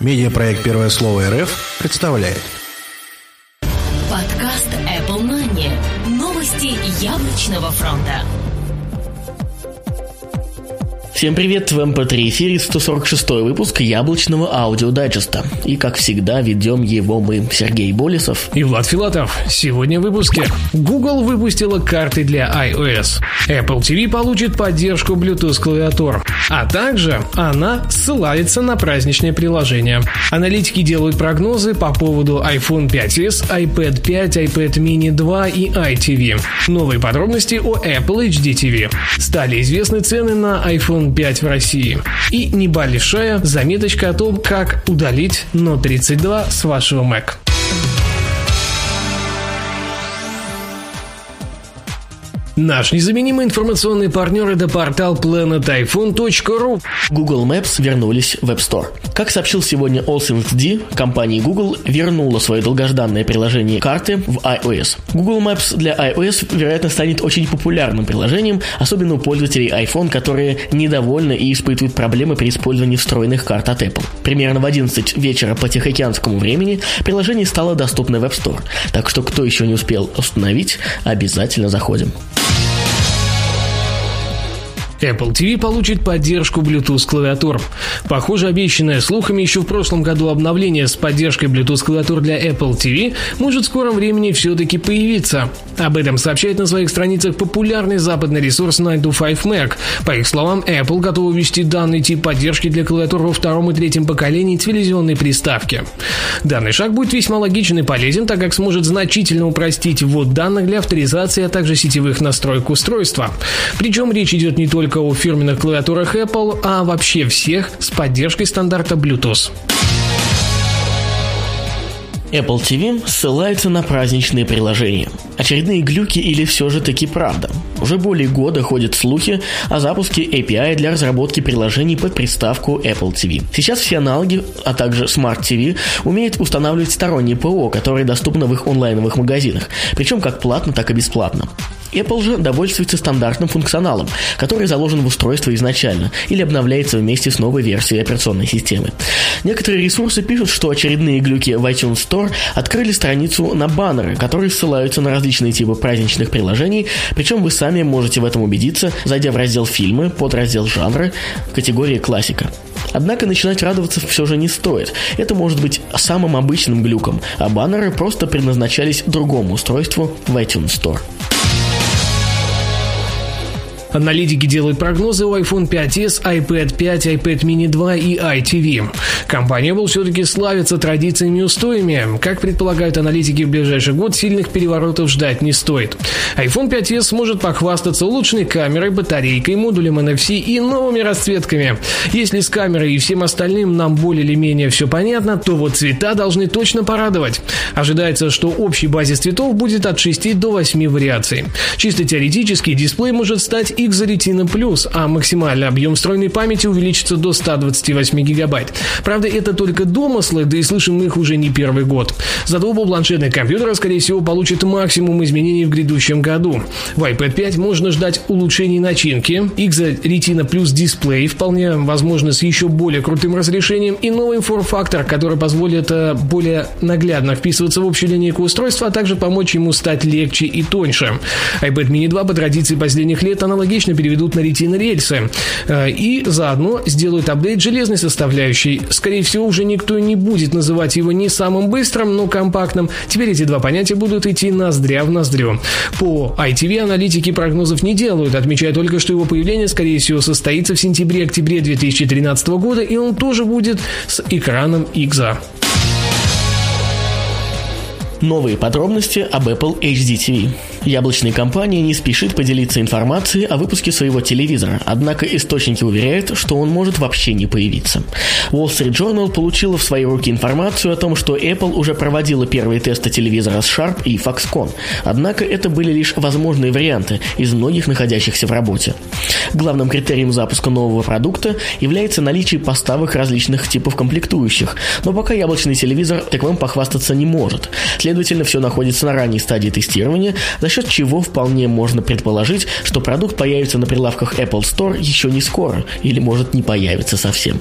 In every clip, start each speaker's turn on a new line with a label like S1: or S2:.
S1: Медиапроект «Первое слово РФ» представляет
S2: Подкаст Apple Money. Новости яблочного фронта.
S3: Всем привет, в MP3 эфире 146 выпуск яблочного аудиодайджеста. И, как всегда, ведем его мы, Сергей Болесов
S4: и Влад Филатов. Сегодня в выпуске. Google выпустила карты для iOS. Apple TV получит поддержку Bluetooth клавиатур. А также она ссылается на праздничное приложение. Аналитики делают прогнозы по поводу iPhone 5s, iPad 5, iPad mini 2 и iTV. Новые подробности о Apple HD TV. Стали известны цены на iPhone 5 в России. И небольшая заметочка о том, как удалить Note 32 с вашего Mac. Наш незаменимый информационный партнер – это портал planetiphone.ru.
S3: Google Maps вернулись в App Store. Как сообщил сегодня AllThingsD, компания Google вернула свое долгожданное приложение карты в iOS. Google Maps для iOS, вероятно, станет очень популярным приложением, особенно у пользователей iPhone, которые недовольны и испытывают проблемы при использовании встроенных карт от Apple. Примерно в 11 вечера по Тихоокеанскому времени приложение стало доступно в App Store. Так что, кто еще не успел установить, обязательно заходим.
S4: Apple TV получит поддержку Bluetooth клавиатур. Похоже, обещанное слухами еще в прошлом году обновление с поддержкой Bluetooth клавиатур для Apple TV может в скором времени все-таки появиться. Об этом сообщает на своих страницах популярный западный ресурс 9to5Mac. По их словам, Apple готова ввести данный тип поддержки для клавиатур во втором и третьем поколении телевизионной приставки. Данный шаг будет весьма логичен и полезен, так как сможет значительно упростить ввод данных для авторизации, а также сетевых настроек устройства. Причем речь идет не только только у фирменных клавиатурах Apple, а вообще всех с поддержкой стандарта Bluetooth.
S3: Apple TV ссылается на праздничные приложения. Очередные глюки или все же таки правда? Уже более года ходят слухи о запуске API для разработки приложений под приставку Apple TV. Сейчас все аналоги, а также Smart TV умеют устанавливать сторонние ПО, которые доступны в их онлайновых магазинах, причем как платно, так и бесплатно. Apple же довольствуется стандартным функционалом, который заложен в устройство изначально или обновляется вместе с новой версией операционной системы. Некоторые ресурсы пишут, что очередные глюки в iTunes Store открыли страницу на баннеры, которые ссылаются на различные типы праздничных приложений, причем вы сами можете в этом убедиться, зайдя в раздел «Фильмы», под раздел «Жанры» в категории «Классика». Однако начинать радоваться все же не стоит. Это может быть самым обычным глюком, а баннеры просто предназначались другому устройству в iTunes Store.
S4: Аналитики делают прогнозы у iPhone 5s, iPad 5, iPad mini 2 и iTV. Компания Apple все-таки славится традициями и устоями. Как предполагают аналитики, в ближайший год сильных переворотов ждать не стоит. iPhone 5s может похвастаться улучшенной камерой, батарейкой, модулем NFC и новыми расцветками. Если с камерой и всем остальным нам более или менее все понятно, то вот цвета должны точно порадовать. Ожидается, что общей базе цветов будет от 6 до 8 вариаций. Чисто теоретически дисплей может стать X-Retina Plus, а максимальный объем встроенной памяти увеличится до 128 гигабайт. Правда, это только домыслы, да и слышим мы их уже не первый год. Зато оба планшетных компьютера, скорее всего, получат максимум изменений в грядущем году. В iPad 5 можно ждать улучшений начинки, X-Retina Plus дисплей, вполне возможно с еще более крутым разрешением, и новый форм-фактор, который позволит э, более наглядно вписываться в общую линейку устройства, а также помочь ему стать легче и тоньше. iPad mini 2 по традиции последних лет аналогично аналогично переведут на ретин рельсы э, и заодно сделают апдейт железной составляющей. Скорее всего, уже никто не будет называть его не самым быстрым, но компактным. Теперь эти два понятия будут идти ноздря в ноздрю. По ITV аналитики прогнозов не делают, отмечая только, что его появление, скорее всего, состоится в сентябре-октябре 2013 года, и он тоже будет с экраном XA.
S3: Новые подробности об Apple HD TV. Яблочная компания не спешит поделиться информацией о выпуске своего телевизора, однако источники уверяют, что он может вообще не появиться. Wall Street Journal получила в свои руки информацию о том, что Apple уже проводила первые тесты телевизора с Sharp и Foxconn, однако это были лишь возможные варианты из многих находящихся в работе. Главным критерием запуска нового продукта является наличие поставок различных типов комплектующих, но пока яблочный телевизор таковым похвастаться не может. Следовательно, все находится на ранней стадии тестирования, за счет чего вполне можно предположить, что продукт появится на прилавках Apple Store еще не скоро или может не появиться совсем.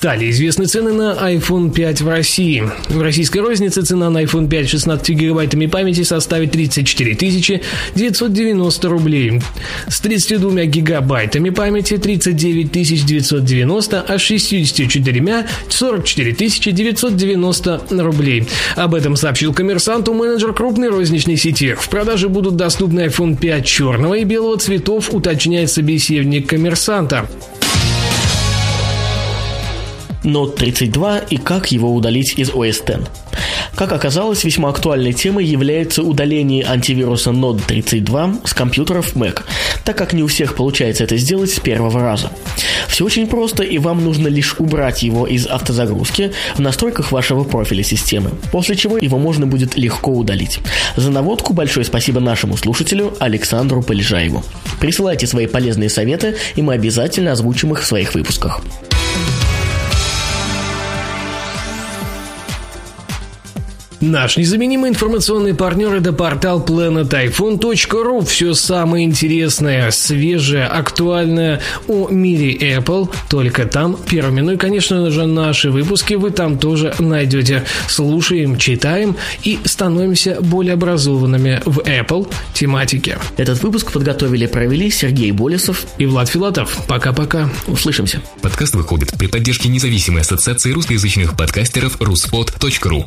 S4: Стали известны цены на iPhone 5 в России. В российской рознице цена на iPhone 5 с 16 гигабайтами памяти составит 34 990 рублей. С 32 гигабайтами памяти 39 990, а с 64 44 990 рублей. Об этом сообщил коммерсанту менеджер крупной розничной сети. В продаже будут доступны iPhone 5 черного и белого цветов, уточняет собеседник коммерсанта.
S3: Note 32 и как его удалить из OS X. Как оказалось, весьма актуальной темой является удаление антивируса Node 32 с компьютеров Mac, так как не у всех получается это сделать с первого раза. Все очень просто, и вам нужно лишь убрать его из автозагрузки в настройках вашего профиля системы, после чего его можно будет легко удалить. За наводку большое спасибо нашему слушателю Александру Полежаеву. Присылайте свои полезные советы, и мы обязательно озвучим их в своих выпусках.
S4: Наш незаменимый информационный партнер – это портал planetiphone.ru. Все самое интересное, свежее, актуальное о мире Apple только там первыми. Ну и, конечно же, наши выпуски вы там тоже найдете. Слушаем, читаем и становимся более образованными в Apple тематике.
S3: Этот выпуск подготовили и провели Сергей Болесов
S4: и Влад Филатов. Пока-пока.
S3: Услышимся.
S5: Подкаст выходит при поддержке независимой ассоциации русскоязычных подкастеров ruspod.ru.